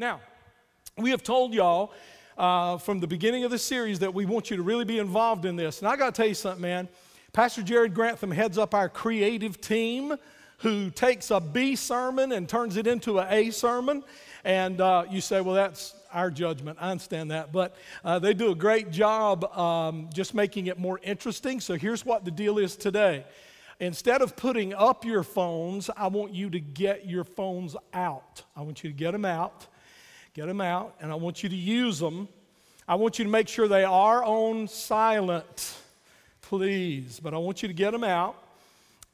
Now, we have told y'all uh, from the beginning of the series that we want you to really be involved in this. And I got to tell you something, man. Pastor Jared Grantham heads up our creative team who takes a B sermon and turns it into an A sermon. And uh, you say, well, that's our judgment. I understand that. But uh, they do a great job um, just making it more interesting. So here's what the deal is today. Instead of putting up your phones, I want you to get your phones out. I want you to get them out, get them out, and I want you to use them. I want you to make sure they are on silent, please. But I want you to get them out.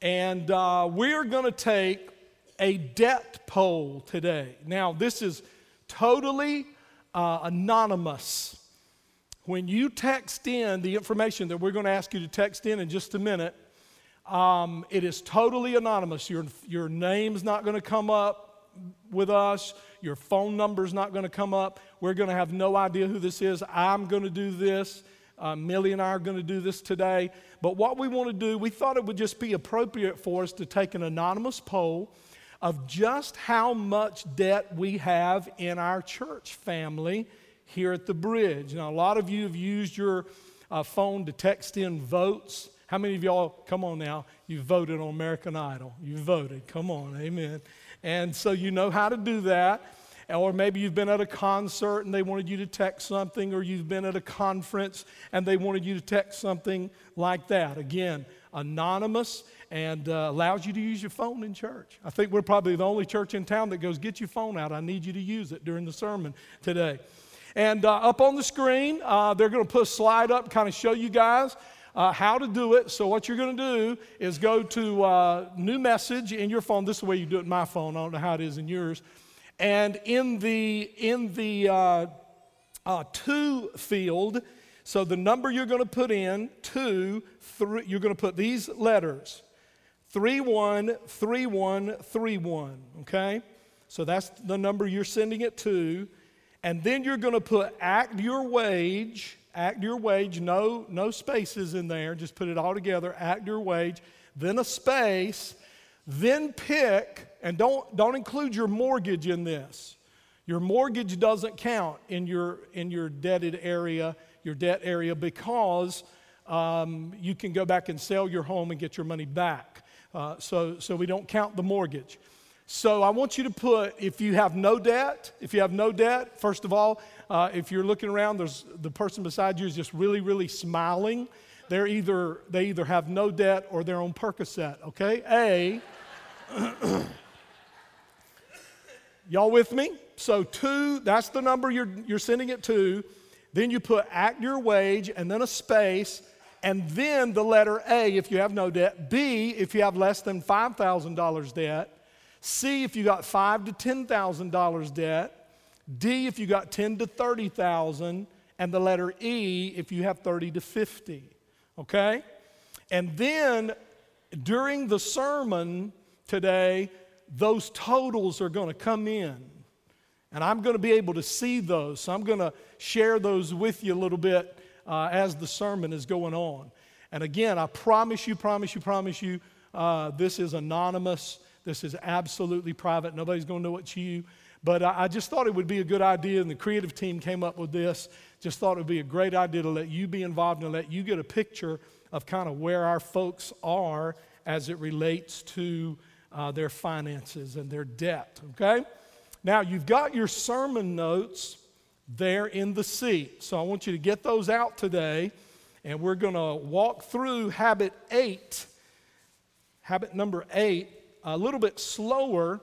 And uh, we're going to take a debt poll today. Now, this is totally uh, anonymous. When you text in the information that we're going to ask you to text in in just a minute, um, it is totally anonymous. Your, your name's not going to come up with us. Your phone number's not going to come up. We're going to have no idea who this is. I'm going to do this. Uh, Millie and I are going to do this today. But what we want to do, we thought it would just be appropriate for us to take an anonymous poll of just how much debt we have in our church family here at the bridge. Now, a lot of you have used your uh, phone to text in votes. How many of y'all, come on now, you voted on American Idol? You voted. Come on, amen. And so you know how to do that. Or maybe you've been at a concert and they wanted you to text something, or you've been at a conference and they wanted you to text something like that. Again, anonymous and uh, allows you to use your phone in church. I think we're probably the only church in town that goes, Get your phone out. I need you to use it during the sermon today. And uh, up on the screen, uh, they're going to put a slide up, kind of show you guys uh, how to do it. So, what you're going to do is go to uh, New Message in your phone. This is the way you do it in my phone. I don't know how it is in yours. And in the, in the uh, uh, to field, so the number you're going to put in, two, three, you're going to put these letters 313131, okay? So that's the number you're sending it to. And then you're going to put act your wage, act your wage, no, no spaces in there, just put it all together, act your wage, then a space, then pick, and don't, don't include your mortgage in this. Your mortgage doesn't count in your, in your debted area, your debt area, because um, you can go back and sell your home and get your money back. Uh, so, so we don't count the mortgage. So I want you to put, if you have no debt, if you have no debt, first of all, uh, if you're looking around, there's the person beside you is just really, really smiling. They're either they either have no debt or they're on Percocet. Okay, A. Y'all with me? So, two, that's the number you're, you're sending it to. Then you put act your wage and then a space, and then the letter A if you have no debt, B if you have less than $5,000 debt, C if you got five to $10,000 debt, D if you got 10 to 30,000, and the letter E if you have 30 to 50. Okay? And then during the sermon, today, those totals are going to come in. And I'm going to be able to see those. So I'm going to share those with you a little bit uh, as the sermon is going on. And again, I promise you, promise you, promise you, uh, this is anonymous. This is absolutely private. Nobody's going to know it's you. But I, I just thought it would be a good idea, and the creative team came up with this. Just thought it would be a great idea to let you be involved and let you get a picture of kind of where our folks are as it relates to uh, their finances and their debt, okay? Now, you've got your sermon notes there in the seat. So I want you to get those out today, and we're going to walk through habit eight, habit number eight, a little bit slower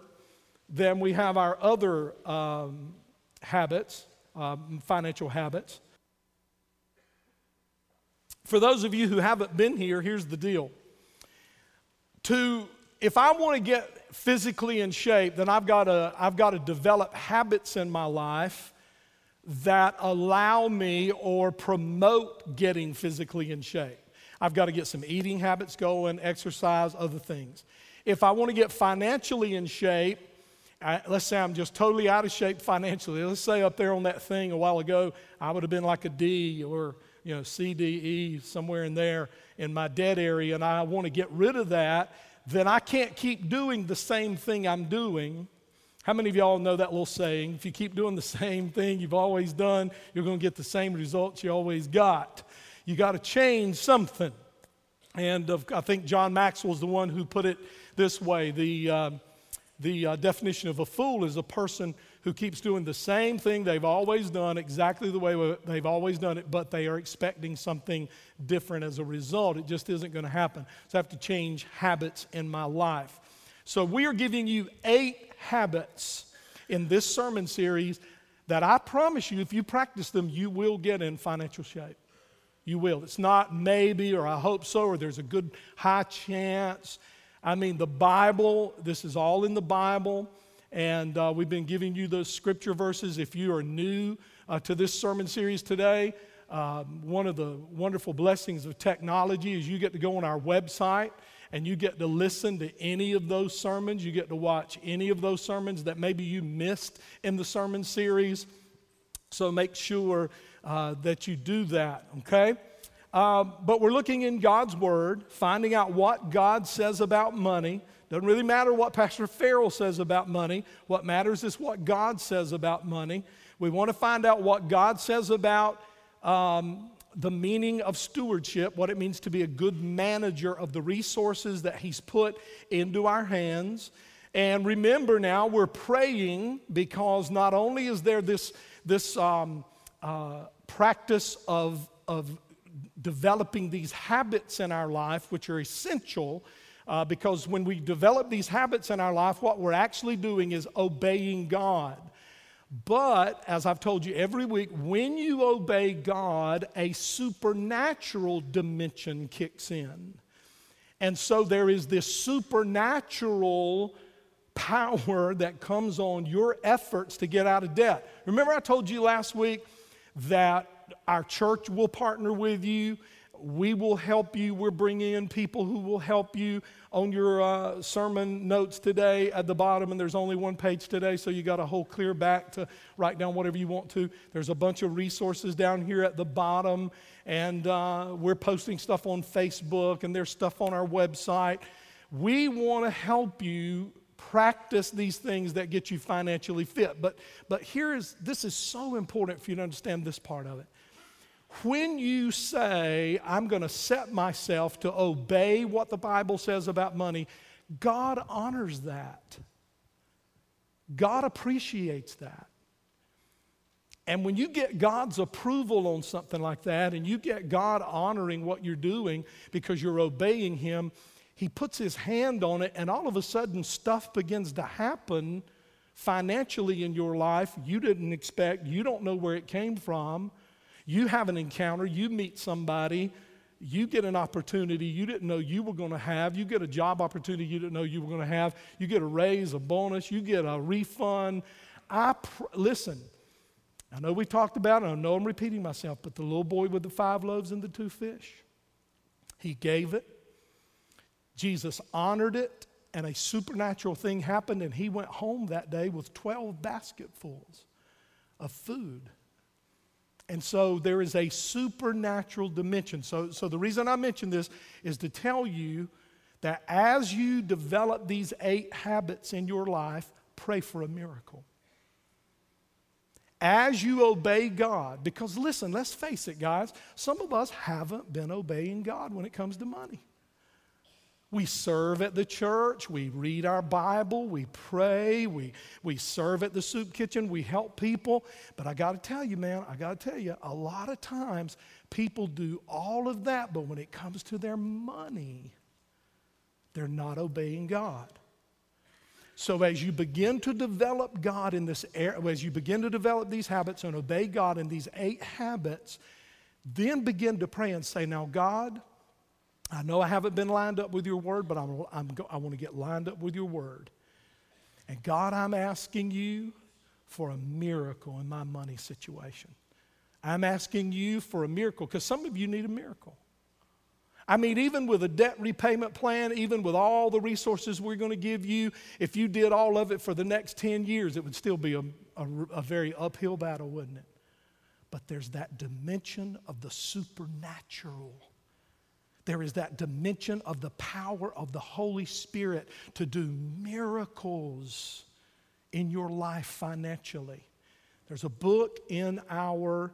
than we have our other um, habits, um, financial habits. For those of you who haven't been here, here's the deal. To if I want to get physically in shape, then I've got I've got to develop habits in my life that allow me or promote getting physically in shape. I've got to get some eating habits going, exercise, other things. If I want to get financially in shape, I, let's say I'm just totally out of shape financially. Let's say up there on that thing a while ago, I would have been like a D or you know C, D, E, somewhere in there in my debt area, and I want to get rid of that then I can't keep doing the same thing I'm doing. How many of y'all know that little saying? If you keep doing the same thing you've always done, you're going to get the same results you always got. You got to change something. And uh, I think John Maxwell is the one who put it this way the, uh, the uh, definition of a fool is a person who keeps doing the same thing they've always done, exactly the way they've always done it, but they are expecting something different as a result. It just isn't going to happen. So I have to change habits in my life. So we are giving you eight habits in this sermon series that I promise you, if you practice them, you will get in financial shape. You will. It's not maybe or I hope so or there's a good high chance. I mean, the Bible, this is all in the Bible. And uh, we've been giving you those scripture verses. If you are new uh, to this sermon series today, um, one of the wonderful blessings of technology is you get to go on our website and you get to listen to any of those sermons. You get to watch any of those sermons that maybe you missed in the sermon series. So make sure uh, that you do that, okay? Uh, but we're looking in God's Word, finding out what God says about money. Doesn't really matter what Pastor Farrell says about money. What matters is what God says about money. We want to find out what God says about um, the meaning of stewardship, what it means to be a good manager of the resources that He's put into our hands. And remember now, we're praying because not only is there this, this um, uh, practice of, of developing these habits in our life, which are essential uh, because when we develop these habits in our life, what we're actually doing is obeying God. But, as I've told you every week, when you obey God, a supernatural dimension kicks in. And so there is this supernatural power that comes on your efforts to get out of debt. Remember, I told you last week that our church will partner with you we will help you. We're bringing in people who will help you on your uh, sermon notes today at the bottom, and there's only one page today, so you got a whole clear back to write down whatever you want to. There's a bunch of resources down here at the bottom, and uh, we're posting stuff on Facebook, and there's stuff on our website. We want to help you practice these things that get you financially fit. But, but here is this is so important for you to understand this part of it. When you say, I'm going to set myself to obey what the Bible says about money, God honors that. God appreciates that. And when you get God's approval on something like that, and you get God honoring what you're doing because you're obeying Him, He puts His hand on it, and all of a sudden, stuff begins to happen financially in your life you didn't expect, you don't know where it came from. You have an encounter, you meet somebody, you get an opportunity you didn't know you were going to have. You get a job opportunity you didn't know you were going to have. You get a raise, a bonus, you get a refund. I pr- listen. I know we talked about it. I know I'm repeating myself, but the little boy with the five loaves and the two fish, he gave it. Jesus honored it, and a supernatural thing happened, and he went home that day with 12 basketfuls of food. And so there is a supernatural dimension. So, so the reason I mention this is to tell you that as you develop these eight habits in your life, pray for a miracle. As you obey God, because listen, let's face it, guys, some of us haven't been obeying God when it comes to money. We serve at the church, we read our Bible, we pray, we, we serve at the soup kitchen, we help people. But I got to tell you, man, I got to tell you, a lot of times people do all of that, but when it comes to their money, they're not obeying God. So as you begin to develop God in this area, as you begin to develop these habits and obey God in these eight habits, then begin to pray and say, Now, God, I know I haven't been lined up with your word, but I'm, I'm, i want to get lined up with your word. And God, I'm asking you for a miracle in my money situation. I'm asking you for a miracle because some of you need a miracle. I mean, even with a debt repayment plan, even with all the resources we're going to give you, if you did all of it for the next 10 years, it would still be a, a, a very uphill battle, wouldn't it? But there's that dimension of the supernatural there is that dimension of the power of the Holy Spirit to do miracles in your life financially. There's a book in our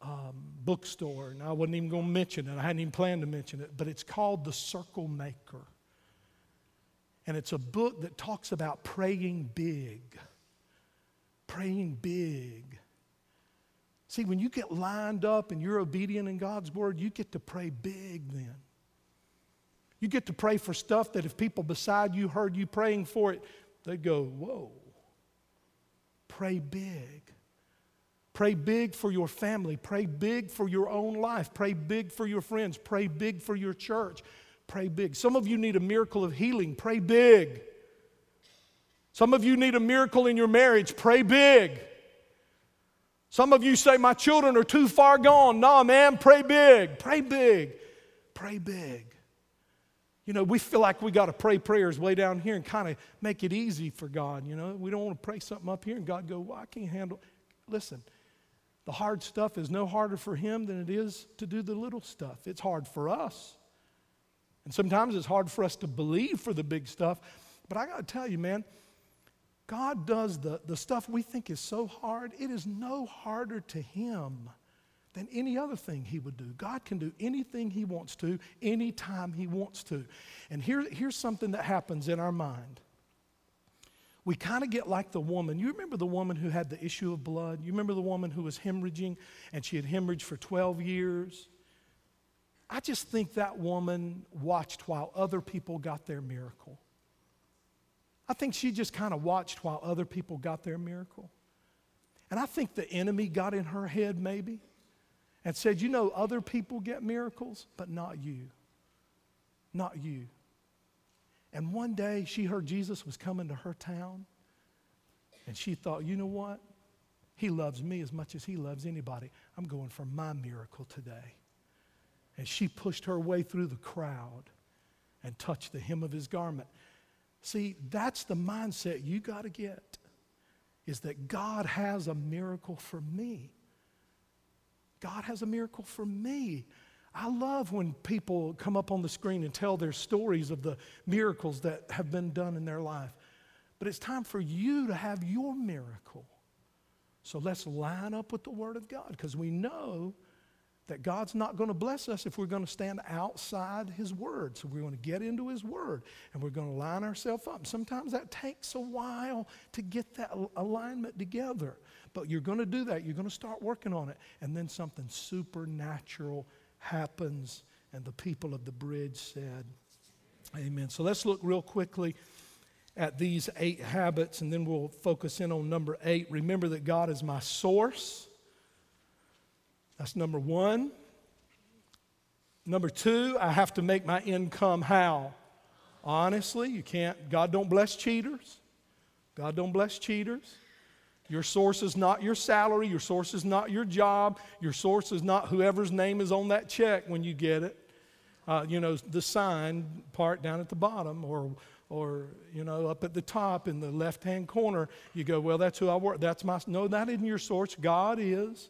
um, bookstore, and I wasn't even going to mention it. I hadn't even planned to mention it, but it's called The Circle Maker. And it's a book that talks about praying big. Praying big. See, when you get lined up and you're obedient in God's word, you get to pray big then. You get to pray for stuff that if people beside you heard you praying for it, they'd go, Whoa. Pray big. Pray big for your family. Pray big for your own life. Pray big for your friends. Pray big for your church. Pray big. Some of you need a miracle of healing. Pray big. Some of you need a miracle in your marriage. Pray big. Some of you say, My children are too far gone. Nah, man, pray big. Pray big. Pray big. You know, we feel like we got to pray prayers way down here and kind of make it easy for God. You know, we don't want to pray something up here and God go, well, I can't handle. Listen, the hard stuff is no harder for Him than it is to do the little stuff. It's hard for us. And sometimes it's hard for us to believe for the big stuff. But I got to tell you, man, God does the, the stuff we think is so hard, it is no harder to Him than any other thing he would do. God can do anything he wants to, anytime he wants to. And here, here's something that happens in our mind. We kind of get like the woman. You remember the woman who had the issue of blood? You remember the woman who was hemorrhaging and she had hemorrhaged for 12 years? I just think that woman watched while other people got their miracle. I think she just kind of watched while other people got their miracle. And I think the enemy got in her head, maybe and said, You know, other people get miracles, but not you. Not you. And one day she heard Jesus was coming to her town, and she thought, You know what? He loves me as much as he loves anybody. I'm going for my miracle today. And she pushed her way through the crowd and touched the hem of his garment. See, that's the mindset you got to get is that God has a miracle for me. God has a miracle for me. I love when people come up on the screen and tell their stories of the miracles that have been done in their life. But it's time for you to have your miracle. So let's line up with the Word of God because we know that God's not going to bless us if we're going to stand outside His Word. So we're going to get into His Word and we're going to line ourselves up. Sometimes that takes a while to get that alignment together. But you're going to do that. You're going to start working on it. And then something supernatural happens. And the people of the bridge said, Amen. So let's look real quickly at these eight habits and then we'll focus in on number eight. Remember that God is my source. That's number one. Number two, I have to make my income how? Honestly, you can't. God don't bless cheaters. God don't bless cheaters. Your source is not your salary. Your source is not your job. Your source is not whoever's name is on that check when you get it. Uh, you know, the sign part down at the bottom or, or, you know, up at the top in the left hand corner. You go, well, that's who I work. That's my, no, that isn't your source. God is.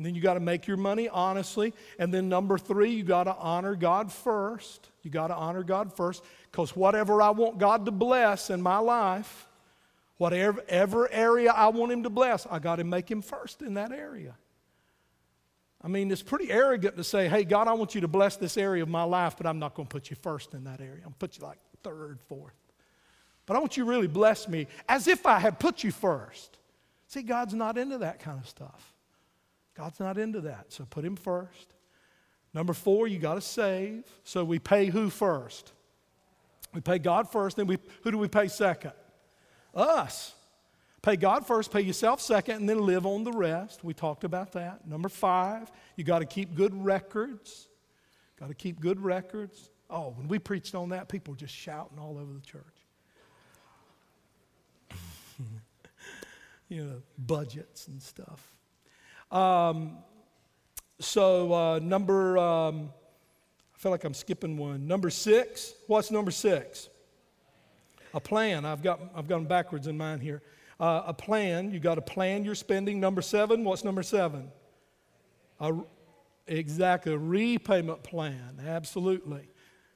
And then you got to make your money honestly. And then number three, you got to honor God first. You got to honor God first because whatever I want God to bless in my life, Whatever area I want him to bless, I got to make him first in that area. I mean, it's pretty arrogant to say, hey, God, I want you to bless this area of my life, but I'm not going to put you first in that area. I'm going to put you like third, fourth. But I want you to really bless me as if I had put you first. See, God's not into that kind of stuff. God's not into that. So put him first. Number four, you got to save. So we pay who first? We pay God first, then we, who do we pay second? Us. Pay God first, pay yourself second, and then live on the rest. We talked about that. Number five, you got to keep good records. Got to keep good records. Oh, when we preached on that, people were just shouting all over the church. you know, budgets and stuff. Um, so, uh, number, um, I feel like I'm skipping one. Number six. What's number six? a plan. I've got I've gone backwards in mine here. Uh, a plan. You got to plan your spending. Number seven. What's number seven? A, exactly a repayment plan. Absolutely.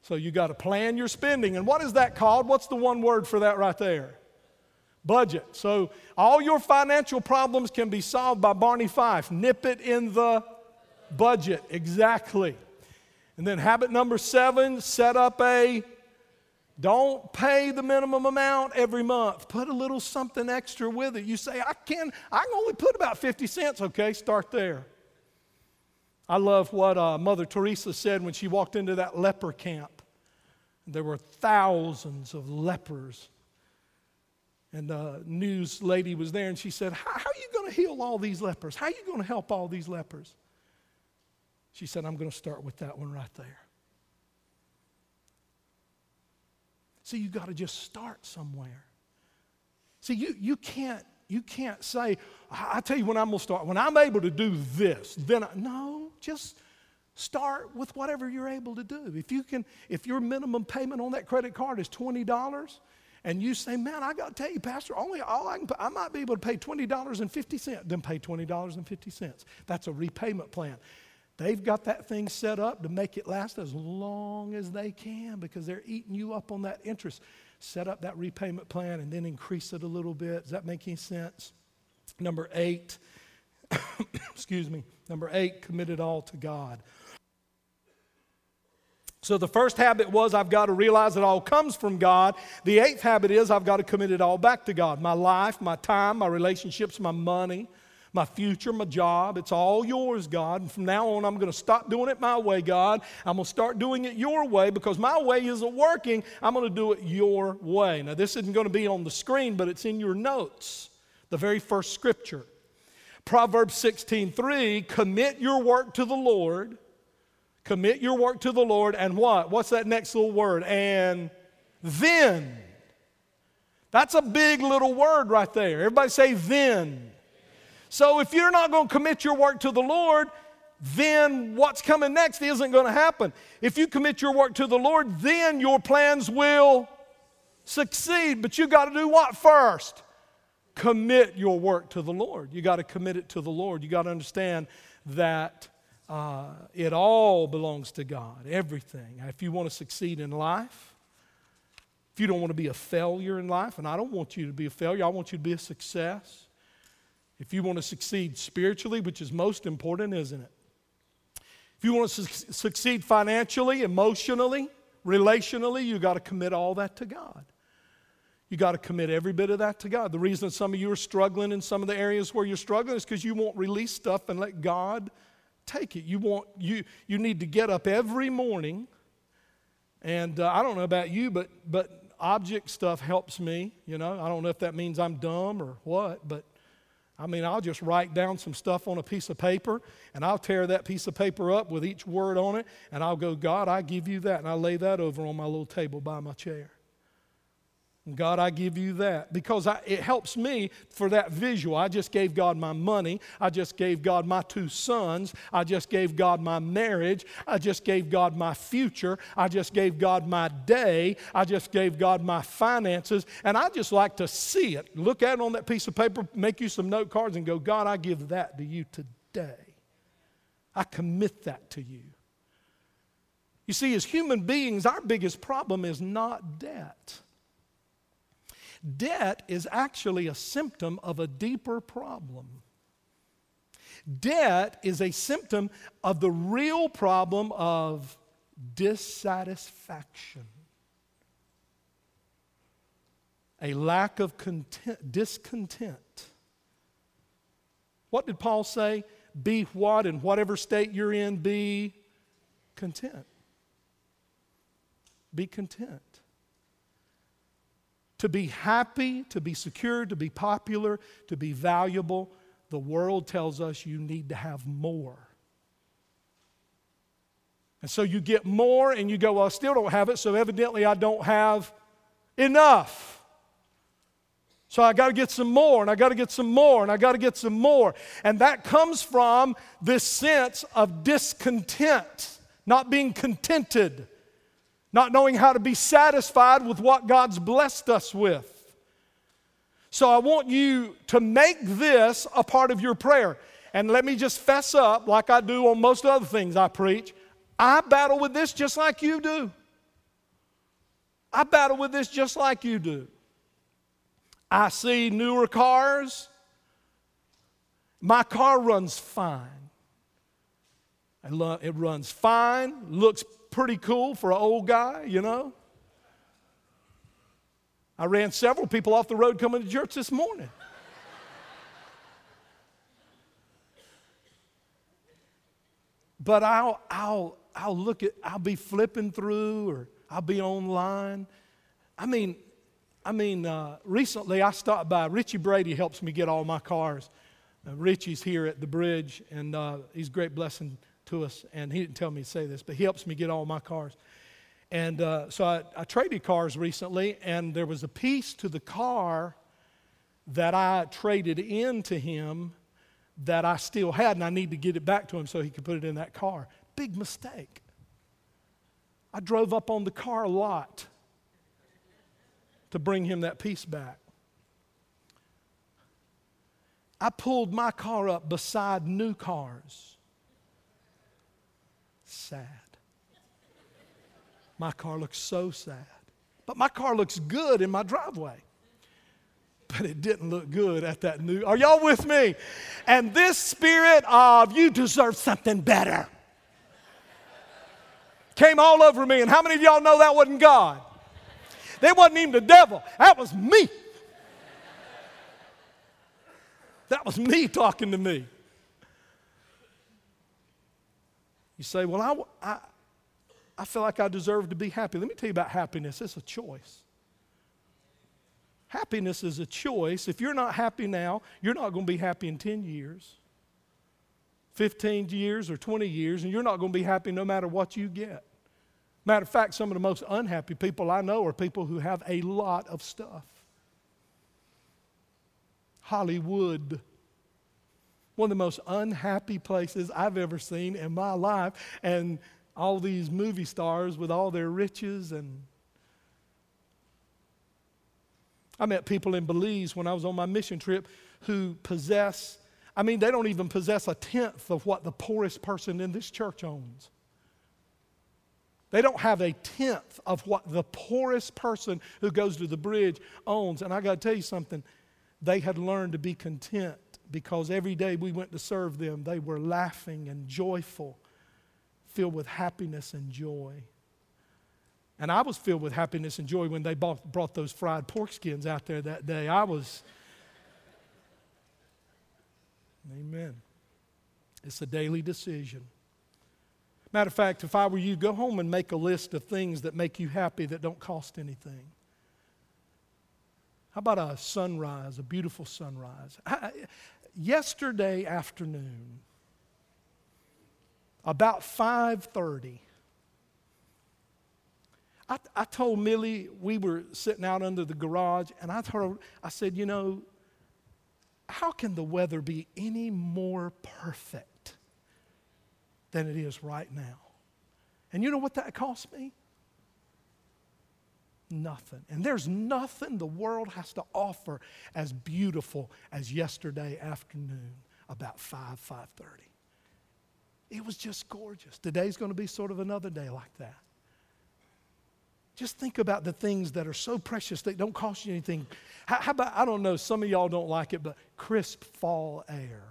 So you got to plan your spending. And what is that called? What's the one word for that right there? Budget. So all your financial problems can be solved by Barney Fife. Nip it in the budget. Exactly. And then habit number seven set up a don't pay the minimum amount every month. Put a little something extra with it. You say, I can, I can only put about 50 cents. Okay, start there. I love what uh, Mother Teresa said when she walked into that leper camp. There were thousands of lepers. And the news lady was there and she said, How, are you going to heal all these lepers? How are you going to help all these lepers? She said, I'm going to start with that one right there. See, you got to just start somewhere. See, you, you can't you can't say, I tell you when I'm gonna start. When I'm able to do this, then I, no, just start with whatever you're able to do. If you can, if your minimum payment on that credit card is twenty dollars, and you say, man, I got to tell you, Pastor, only all I can, I might be able to pay twenty dollars and fifty cents. Then pay twenty dollars and fifty cents. That's a repayment plan. They've got that thing set up to make it last as long as they can because they're eating you up on that interest. Set up that repayment plan and then increase it a little bit. Does that make any sense? Number eight, excuse me, number eight, commit it all to God. So the first habit was I've got to realize it all comes from God. The eighth habit is I've got to commit it all back to God. My life, my time, my relationships, my money, my future, my job. It's all yours, God. And from now on, I'm going to stop doing it my way, God. I'm going to start doing it your way because my way isn't working. I'm going to do it your way. Now, this isn't going to be on the screen, but it's in your notes, the very first scripture. Proverbs 16:3, commit your work to the Lord. Commit your work to the Lord, and what? What's that next little word? And then. That's a big little word right there. Everybody say then. So if you're not going to commit your work to the Lord, then what's coming next isn't going to happen. If you commit your work to the Lord, then your plans will succeed. But you got to do what first? Commit your work to the Lord. You got to commit it to the Lord. You got to understand that uh, it all belongs to God, everything. If you want to succeed in life, if you don't want to be a failure in life, and I don't want you to be a failure, I want you to be a success. If you want to succeed spiritually, which is most important, isn't it? If you want to su- succeed financially, emotionally, relationally, you got to commit all that to God. You got to commit every bit of that to God. The reason some of you are struggling in some of the areas where you're struggling is because you won't release stuff and let God take it. You want you you need to get up every morning, and uh, I don't know about you, but but object stuff helps me. You know, I don't know if that means I'm dumb or what, but I mean, I'll just write down some stuff on a piece of paper and I'll tear that piece of paper up with each word on it and I'll go, God, I give you that. And I lay that over on my little table by my chair. God, I give you that because I, it helps me for that visual. I just gave God my money. I just gave God my two sons. I just gave God my marriage. I just gave God my future. I just gave God my day. I just gave God my finances. And I just like to see it. Look at it on that piece of paper, make you some note cards, and go, God, I give that to you today. I commit that to you. You see, as human beings, our biggest problem is not debt. Debt is actually a symptom of a deeper problem. Debt is a symptom of the real problem of dissatisfaction, a lack of content, discontent. What did Paul say? Be what in whatever state you're in, be content. Be content to be happy, to be secure, to be popular, to be valuable, the world tells us you need to have more. And so you get more and you go, Well, I still don't have it, so evidently I don't have enough. So I got to get some more, and I got to get some more, and I got to get some more. And that comes from this sense of discontent, not being contented not knowing how to be satisfied with what God's blessed us with. So I want you to make this a part of your prayer. And let me just fess up, like I do on most other things I preach. I battle with this just like you do. I battle with this just like you do. I see newer cars. My car runs fine. It runs fine, looks pretty cool for an old guy, you know. I ran several people off the road coming to church this morning. but I'll, I'll, I'll look at, I'll be flipping through or I'll be online. I mean, I mean, uh, recently I stopped by. Richie Brady helps me get all my cars. Uh, Richie's here at the bridge, and uh, he's a great blessing to us. And he didn't tell me to say this, but he helps me get all my cars. And uh, so I, I traded cars recently, and there was a piece to the car that I traded in to him that I still had, and I need to get it back to him so he could put it in that car. Big mistake. I drove up on the car lot to bring him that piece back. I pulled my car up beside new cars. Sad. My car looks so sad. But my car looks good in my driveway. But it didn't look good at that new. Are y'all with me? And this spirit of you deserve something better came all over me. And how many of y'all know that wasn't God? That wasn't even the devil, that was me. That was me talking to me. You say, Well, I, I, I feel like I deserve to be happy. Let me tell you about happiness it's a choice. Happiness is a choice. If you're not happy now, you're not going to be happy in 10 years, 15 years, or 20 years, and you're not going to be happy no matter what you get. Matter of fact, some of the most unhappy people I know are people who have a lot of stuff. Hollywood, one of the most unhappy places I've ever seen in my life. And all these movie stars with all their riches and I met people in Belize when I was on my mission trip who possess, I mean, they don't even possess a tenth of what the poorest person in this church owns. They don't have a tenth of what the poorest person who goes to the bridge owns. And I got to tell you something, they had learned to be content because every day we went to serve them, they were laughing and joyful filled with happiness and joy. And I was filled with happiness and joy when they bought, brought those fried pork skins out there that day. I was. Amen. It's a daily decision. Matter of fact, if I were you, go home and make a list of things that make you happy that don't cost anything. How about a sunrise, a beautiful sunrise? Yesterday afternoon, about 5.30 I, I told millie we were sitting out under the garage and i told i said you know how can the weather be any more perfect than it is right now? And you know what that cost me nothing and there's nothing the world has to offer as beautiful as yesterday afternoon about 5 5.30 it was just gorgeous. Today's going to be sort of another day like that. Just think about the things that are so precious that don't cost you anything. How, how, about, I don't know, some of y'all don't like it, but crisp fall air.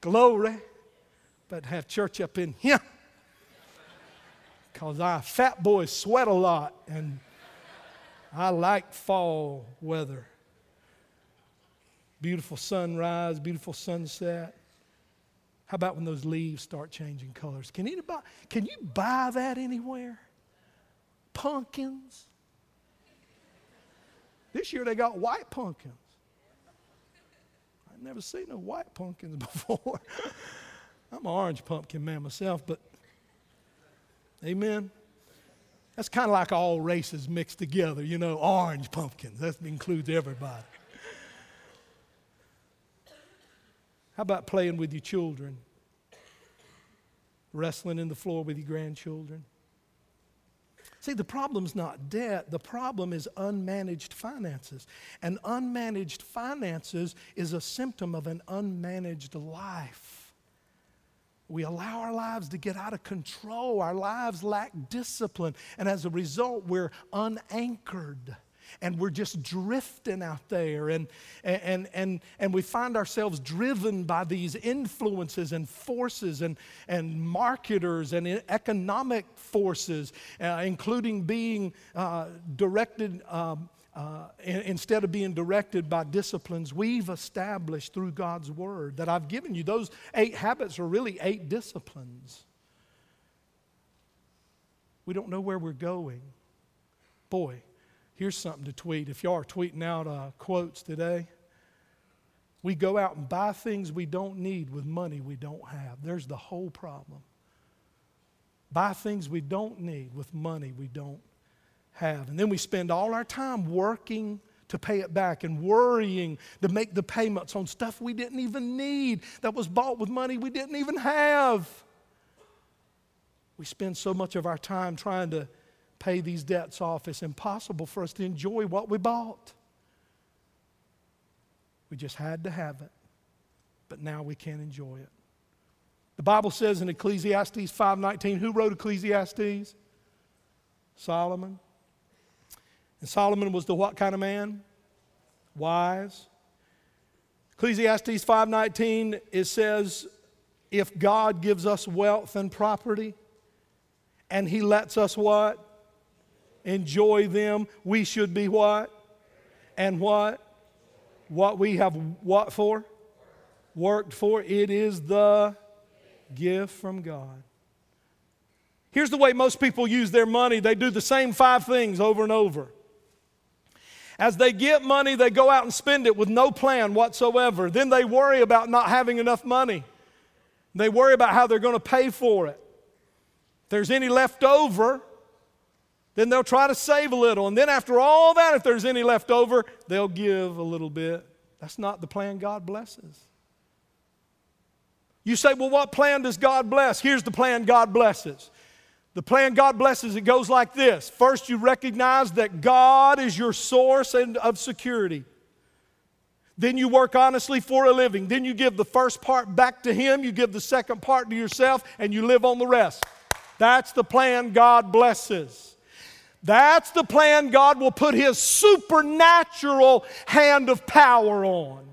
Glory. But have church up in here. Because I fat boys sweat a lot and I like fall weather beautiful sunrise, beautiful sunset. How about when those leaves start changing colors? Can, anybody, can you buy that anywhere? Pumpkins. This year they got white pumpkins. I've never seen no white pumpkins before. I'm an orange pumpkin man myself, but amen. That's kind of like all races mixed together, you know, orange pumpkins. That includes everybody. How about playing with your children? Wrestling in the floor with your grandchildren? See, the problem's not debt. The problem is unmanaged finances. And unmanaged finances is a symptom of an unmanaged life. We allow our lives to get out of control. Our lives lack discipline. And as a result, we're unanchored and we're just drifting out there and, and, and, and we find ourselves driven by these influences and forces and, and marketers and economic forces uh, including being uh, directed um, uh, instead of being directed by disciplines we've established through God's Word that I've given you. Those eight habits are really eight disciplines. We don't know where we're going. Boy, Here's something to tweet. If y'all are tweeting out uh, quotes today, we go out and buy things we don't need with money we don't have. There's the whole problem. Buy things we don't need with money we don't have. And then we spend all our time working to pay it back and worrying to make the payments on stuff we didn't even need that was bought with money we didn't even have. We spend so much of our time trying to pay these debts off, it's impossible for us to enjoy what we bought. We just had to have it, but now we can't enjoy it. The Bible says in Ecclesiastes 5:19, who wrote Ecclesiastes? Solomon. And Solomon was the what kind of man? Wise. Ecclesiastes 5:19 it says if God gives us wealth and property and he lets us what? enjoy them, we should be what? And what? What we have what for? Worked for. It is the gift from God. Here's the way most people use their money they do the same five things over and over. As they get money, they go out and spend it with no plan whatsoever. Then they worry about not having enough money. They worry about how they're going to pay for it. If there's any left over, then they'll try to save a little. And then, after all that, if there's any left over, they'll give a little bit. That's not the plan God blesses. You say, well, what plan does God bless? Here's the plan God blesses. The plan God blesses, it goes like this. First, you recognize that God is your source and of security. Then you work honestly for a living. Then you give the first part back to Him, you give the second part to yourself, and you live on the rest. That's the plan God blesses. That's the plan God will put His supernatural hand of power on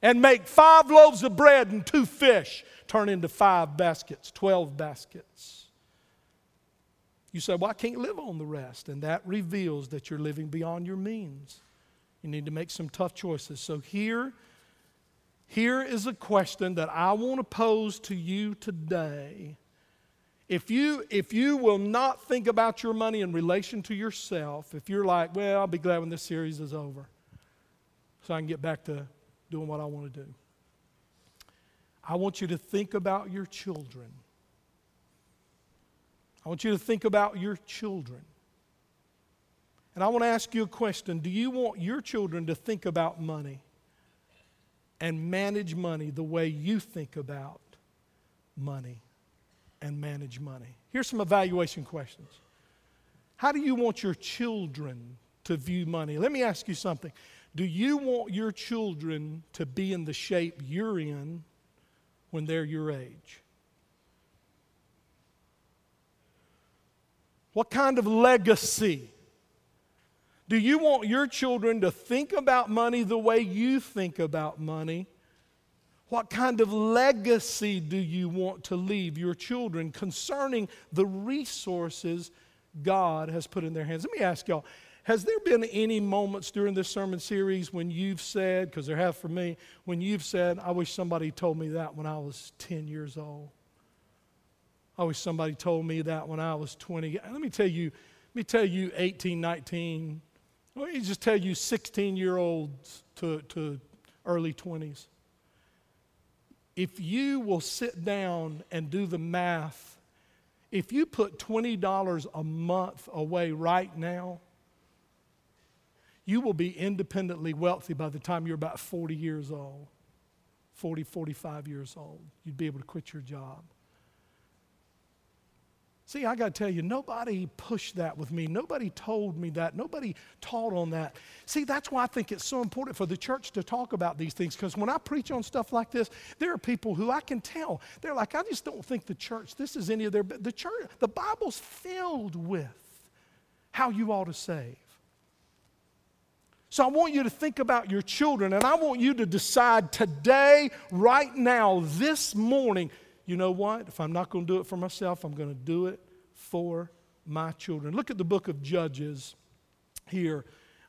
and make five loaves of bread and two fish turn into five baskets, 12 baskets. You say, Well, I can't live on the rest. And that reveals that you're living beyond your means. You need to make some tough choices. So here, here is a question that I want to pose to you today if you, if you will not think about your money in relation to yourself, if you're like, well, I'll be glad when this series is over so I can get back to doing what I want to do, I want you to think about your children. I want you to think about your children. And I want to ask you a question Do you want your children to think about money and manage money the way you think about money? and manage money. Here's some evaluation questions. How do you want your children to view money? Let me ask you something. Do you want your children to be in the shape you're in when they're your age? What kind of legacy? Do you want your children to think about money the way you think about money? What kind of legacy do you want to leave your children concerning the resources God has put in their hands? Let me ask y'all has there been any moments during this sermon series when you've said, because there have for me, when you've said, I wish somebody told me that when I was 10 years old? I wish somebody told me that when I was 20. Let me tell you, let me tell you 18, 19, let me just tell you 16 year olds to, to early 20s if you will sit down and do the math, if you put $20 a month away right now, you will be independently wealthy by the time you're about 40 years old, 40, 45 years old. You'd be able to quit your job. See, I got to tell you, nobody pushed that with me. Nobody told me that. Nobody taught on that. See, that's why I think it's so important for the church to talk about these things because when I preach on stuff like this, there are people who I can tell, they're like, I just don't think the church, this is any of their, the church, the Bible's filled with how you ought to save. So I want you to think about your children and I want you to decide today, right now, this morning, you know what? If I'm not going to do it for myself, I'm going to do it for my children. Look at the book of Judges here,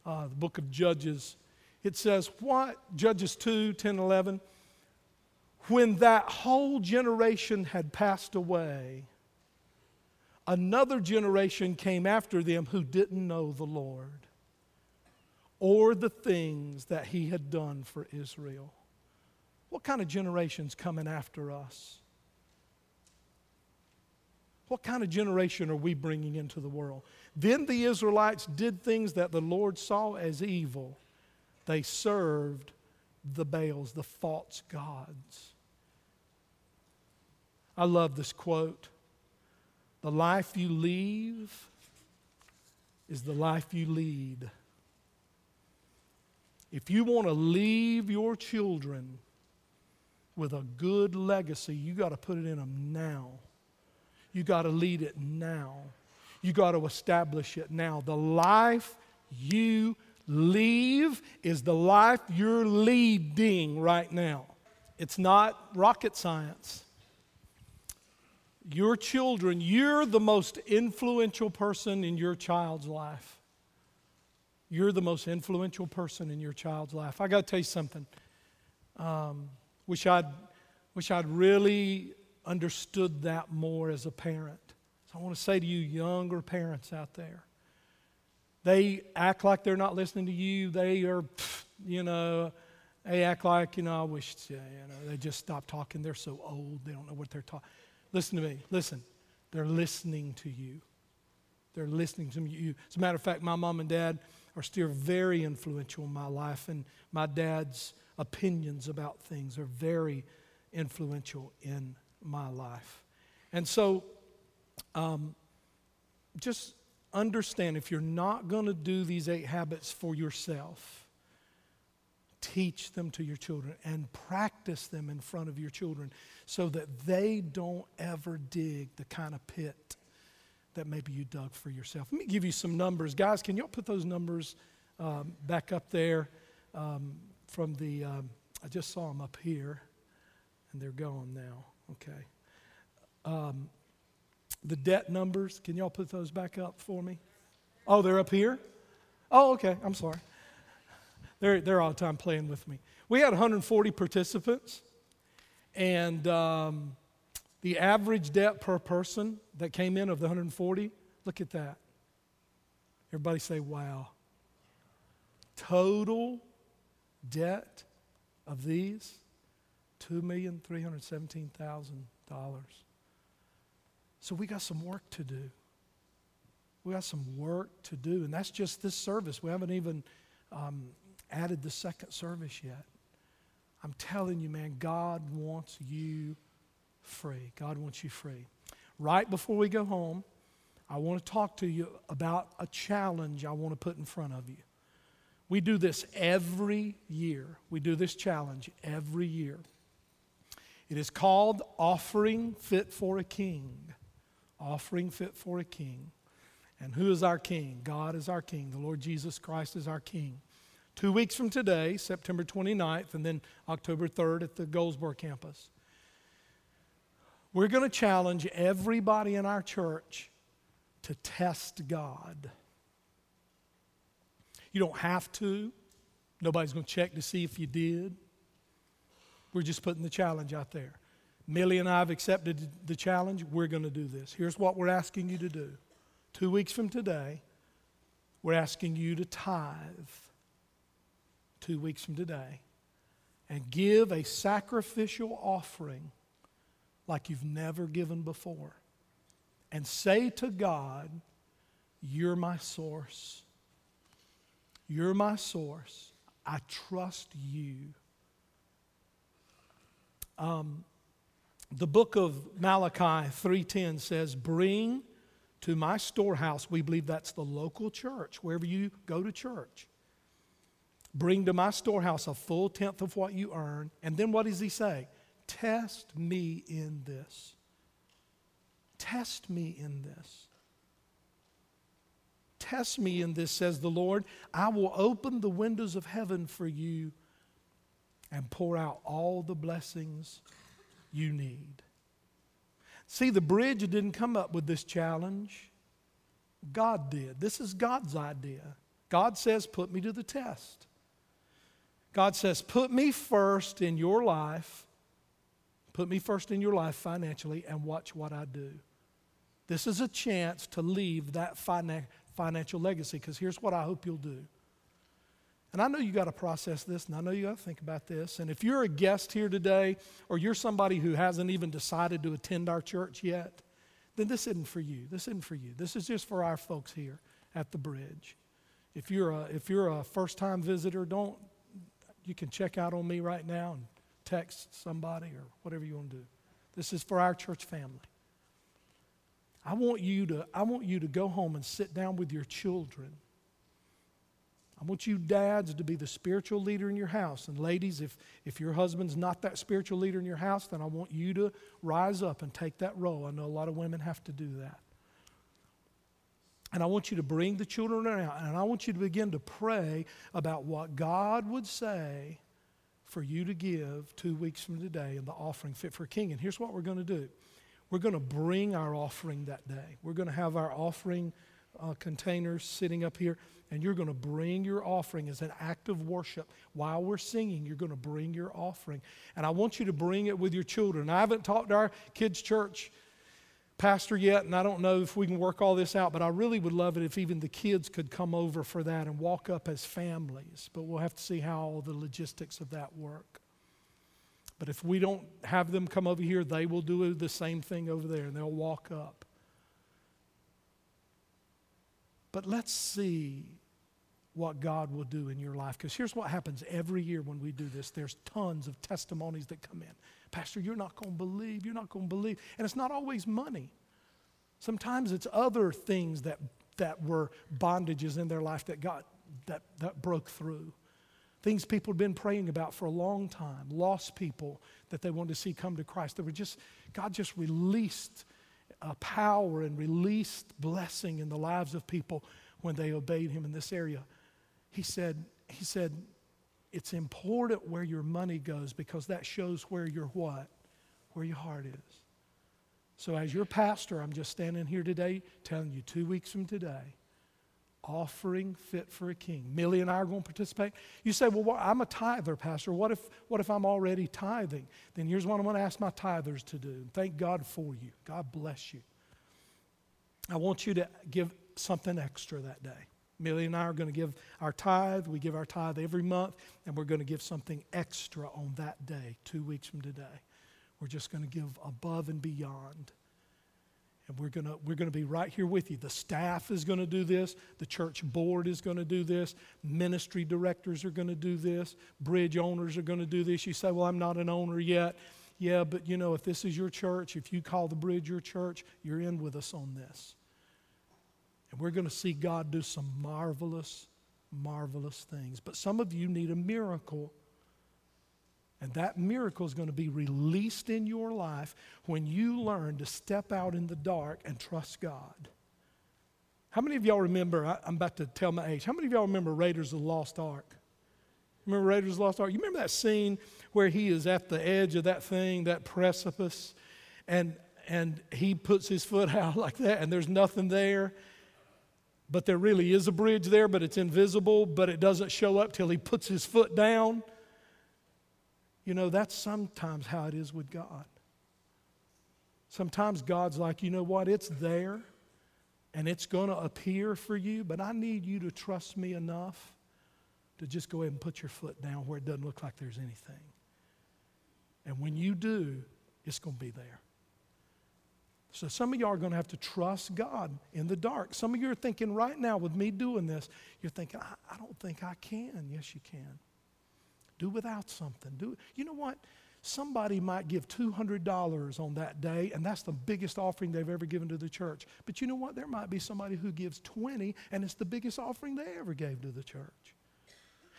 uh, the book of Judges. It says, What? Judges 2 10, 11. When that whole generation had passed away, another generation came after them who didn't know the Lord or the things that he had done for Israel. What kind of generation's coming after us? What kind of generation are we bringing into the world? Then the Israelites did things that the Lord saw as evil. They served the Baals, the false gods. I love this quote The life you leave is the life you lead. If you want to leave your children with a good legacy, you got to put it in them now. You got to lead it now. You got to establish it now. The life you leave is the life you're leading right now. It's not rocket science. Your children, you're the most influential person in your child's life. You're the most influential person in your child's life. I got to tell you something. Um, wish I'd wish I'd really understood that more as a parent. So I want to say to you, younger parents out there, they act like they're not listening to you. They are, you know, they act like, you know, I wish, you know, they just stop talking. They're so old, they don't know what they're talking. Listen to me. Listen. They're listening to you. They're listening to you. As a matter of fact, my mom and dad are still very influential in my life, and my dad's opinions about things are very influential in my life. And so, um, just understand if you're not going to do these eight habits for yourself, teach them to your children and practice them in front of your children so that they don't ever dig the kind of pit that maybe you dug for yourself. Let me give you some numbers. Guys, can y'all put those numbers um, back up there um, from the, um, I just saw them up here, and they're gone now. Okay. Um, the debt numbers, can y'all put those back up for me? Oh, they're up here? Oh, okay. I'm sorry. They're, they're all the time playing with me. We had 140 participants, and um, the average debt per person that came in of the 140, look at that. Everybody say, wow. Total debt of these, $2,317,000. So we got some work to do. We got some work to do, and that's just this service. We haven't even um, added the second service yet. I'm telling you, man, God wants you free. God wants you free. Right before we go home, I want to talk to you about a challenge I want to put in front of you. We do this every year. We do this challenge every year. It is called Offering Fit for a King. Offering Fit for a King. And who is our King? God is our King. The Lord Jesus Christ is our King. Two weeks from today, September 29th, and then October 3rd at the Goldsboro campus, we're going to challenge everybody in our church to test God. You don't have to. Nobody's going to check to see if you did. We're just putting the challenge out there. Millie and I have accepted the challenge. We're going to do this. Here's what we're asking you to do. Two weeks from today, we're asking you to tithe. Two weeks from today. And give a sacrificial offering like you've never given before. And say to God, You're my source. You're my source. I trust you. Um, the book of Malachi 3:10 says, "Bring to my storehouse. We believe that's the local church, wherever you go to church. Bring to my storehouse a full tenth of what you earn. And then what does he say? Test me in this. Test me in this. Test me in this, says the Lord. I will open the windows of heaven for you and pour out all the blessings you need. See, the bridge didn't come up with this challenge. God did. This is God's idea. God says, Put me to the test. God says, Put me first in your life. Put me first in your life financially and watch what I do. This is a chance to leave that financial legacy because here's what I hope you'll do. And I know you got to process this, and I know you got to think about this. And if you're a guest here today, or you're somebody who hasn't even decided to attend our church yet, then this isn't for you. This isn't for you. This is just for our folks here at the bridge. If you're a, if you're a first time visitor, don't, you can check out on me right now and text somebody or whatever you want to do. This is for our church family. I want you to, I want you to go home and sit down with your children I want you dads to be the spiritual leader in your house. And ladies, if, if your husband's not that spiritual leader in your house, then I want you to rise up and take that role. I know a lot of women have to do that. And I want you to bring the children out, and I want you to begin to pray about what God would say for you to give two weeks from today in the offering fit for a king. And here's what we're going to do we're going to bring our offering that day. We're going to have our offering uh, containers sitting up here and you're going to bring your offering as an act of worship. While we're singing, you're going to bring your offering. And I want you to bring it with your children. I haven't talked to our kids' church pastor yet, and I don't know if we can work all this out, but I really would love it if even the kids could come over for that and walk up as families. But we'll have to see how all the logistics of that work. But if we don't have them come over here, they will do the same thing over there, and they'll walk up. But let's see what God will do in your life. Because here's what happens every year when we do this there's tons of testimonies that come in. Pastor, you're not going to believe, you're not going to believe. And it's not always money, sometimes it's other things that, that were bondages in their life that got that, that broke through. Things people have been praying about for a long time, lost people that they wanted to see come to Christ. They were just, God just released a power and released blessing in the lives of people when they obeyed him in this area he said, he said, it's important where your money goes because that shows where your what? Where your heart is. So, as your pastor, I'm just standing here today telling you two weeks from today, offering fit for a king. Millie and I are going to participate. You say, Well, I'm a tither, Pastor. What if, what if I'm already tithing? Then here's what I'm going to ask my tithers to do. Thank God for you. God bless you. I want you to give something extra that day. Millie and I are going to give our tithe. We give our tithe every month, and we're going to give something extra on that day, two weeks from today. We're just going to give above and beyond. And we're going we're to be right here with you. The staff is going to do this. The church board is going to do this. Ministry directors are going to do this. Bridge owners are going to do this. You say, Well, I'm not an owner yet. Yeah, but you know, if this is your church, if you call the bridge your church, you're in with us on this. And we're going to see God do some marvelous, marvelous things. But some of you need a miracle. And that miracle is going to be released in your life when you learn to step out in the dark and trust God. How many of y'all remember? I, am about to tell my age. How many of y'all remember Raiders of the Lost Ark? Remember Raiders of the Lost Ark? You remember that scene where he is at the edge of that thing, that precipice, and and he puts his foot out like that, and there's nothing there, but there really is a bridge there, but it's invisible, but it doesn't show up till he puts his foot down. You know, that's sometimes how it is with God. Sometimes God's like, you know what, it's there and it's going to appear for you, but I need you to trust me enough to just go ahead and put your foot down where it doesn't look like there's anything. And when you do, it's going to be there. So some of y'all are going to have to trust God in the dark. Some of you are thinking right now, with me doing this, you're thinking, I, I don't think I can. Yes, you can. Do without something. Do you know what? somebody might give $200 on that day, and that's the biggest offering they've ever given to the church. But you know what? There might be somebody who gives 20, and it's the biggest offering they ever gave to the church.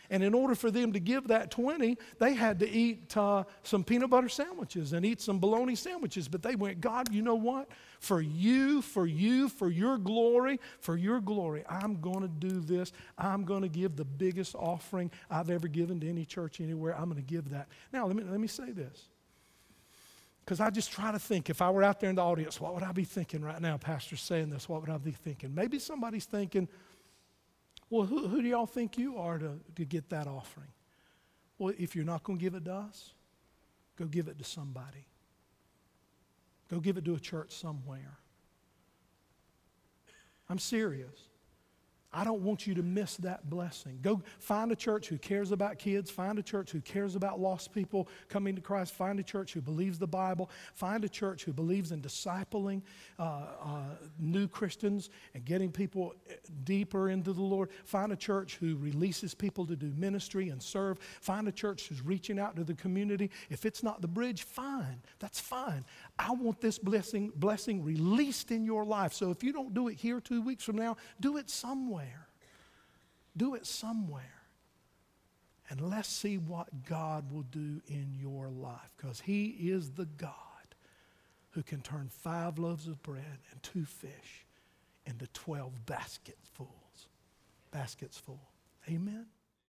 And in order for them to give that 20, they had to eat uh, some peanut butter sandwiches and eat some bologna sandwiches. But they went, God, you know what? For you, for you, for your glory, for your glory, I'm going to do this. I'm going to give the biggest offering I've ever given to any church anywhere. I'm going to give that. Now, let me, let me say this. Because I just try to think if I were out there in the audience, what would I be thinking right now? Pastor, saying this, what would I be thinking? Maybe somebody's thinking, well, who, who do y'all think you are to, to get that offering? Well, if you're not going to give it to us, go give it to somebody. Go give it to a church somewhere. I'm serious. I don't want you to miss that blessing. Go find a church who cares about kids. Find a church who cares about lost people coming to Christ. Find a church who believes the Bible. Find a church who believes in discipling uh, uh, new Christians and getting people deeper into the Lord. Find a church who releases people to do ministry and serve. Find a church who's reaching out to the community. If it's not the bridge, fine. That's fine. I want this blessing, blessing released in your life. So if you don't do it here two weeks from now, do it somewhere. Do it somewhere. And let's see what God will do in your life because He is the God who can turn five loaves of bread and two fish into 12 basketfuls. Baskets full. Amen.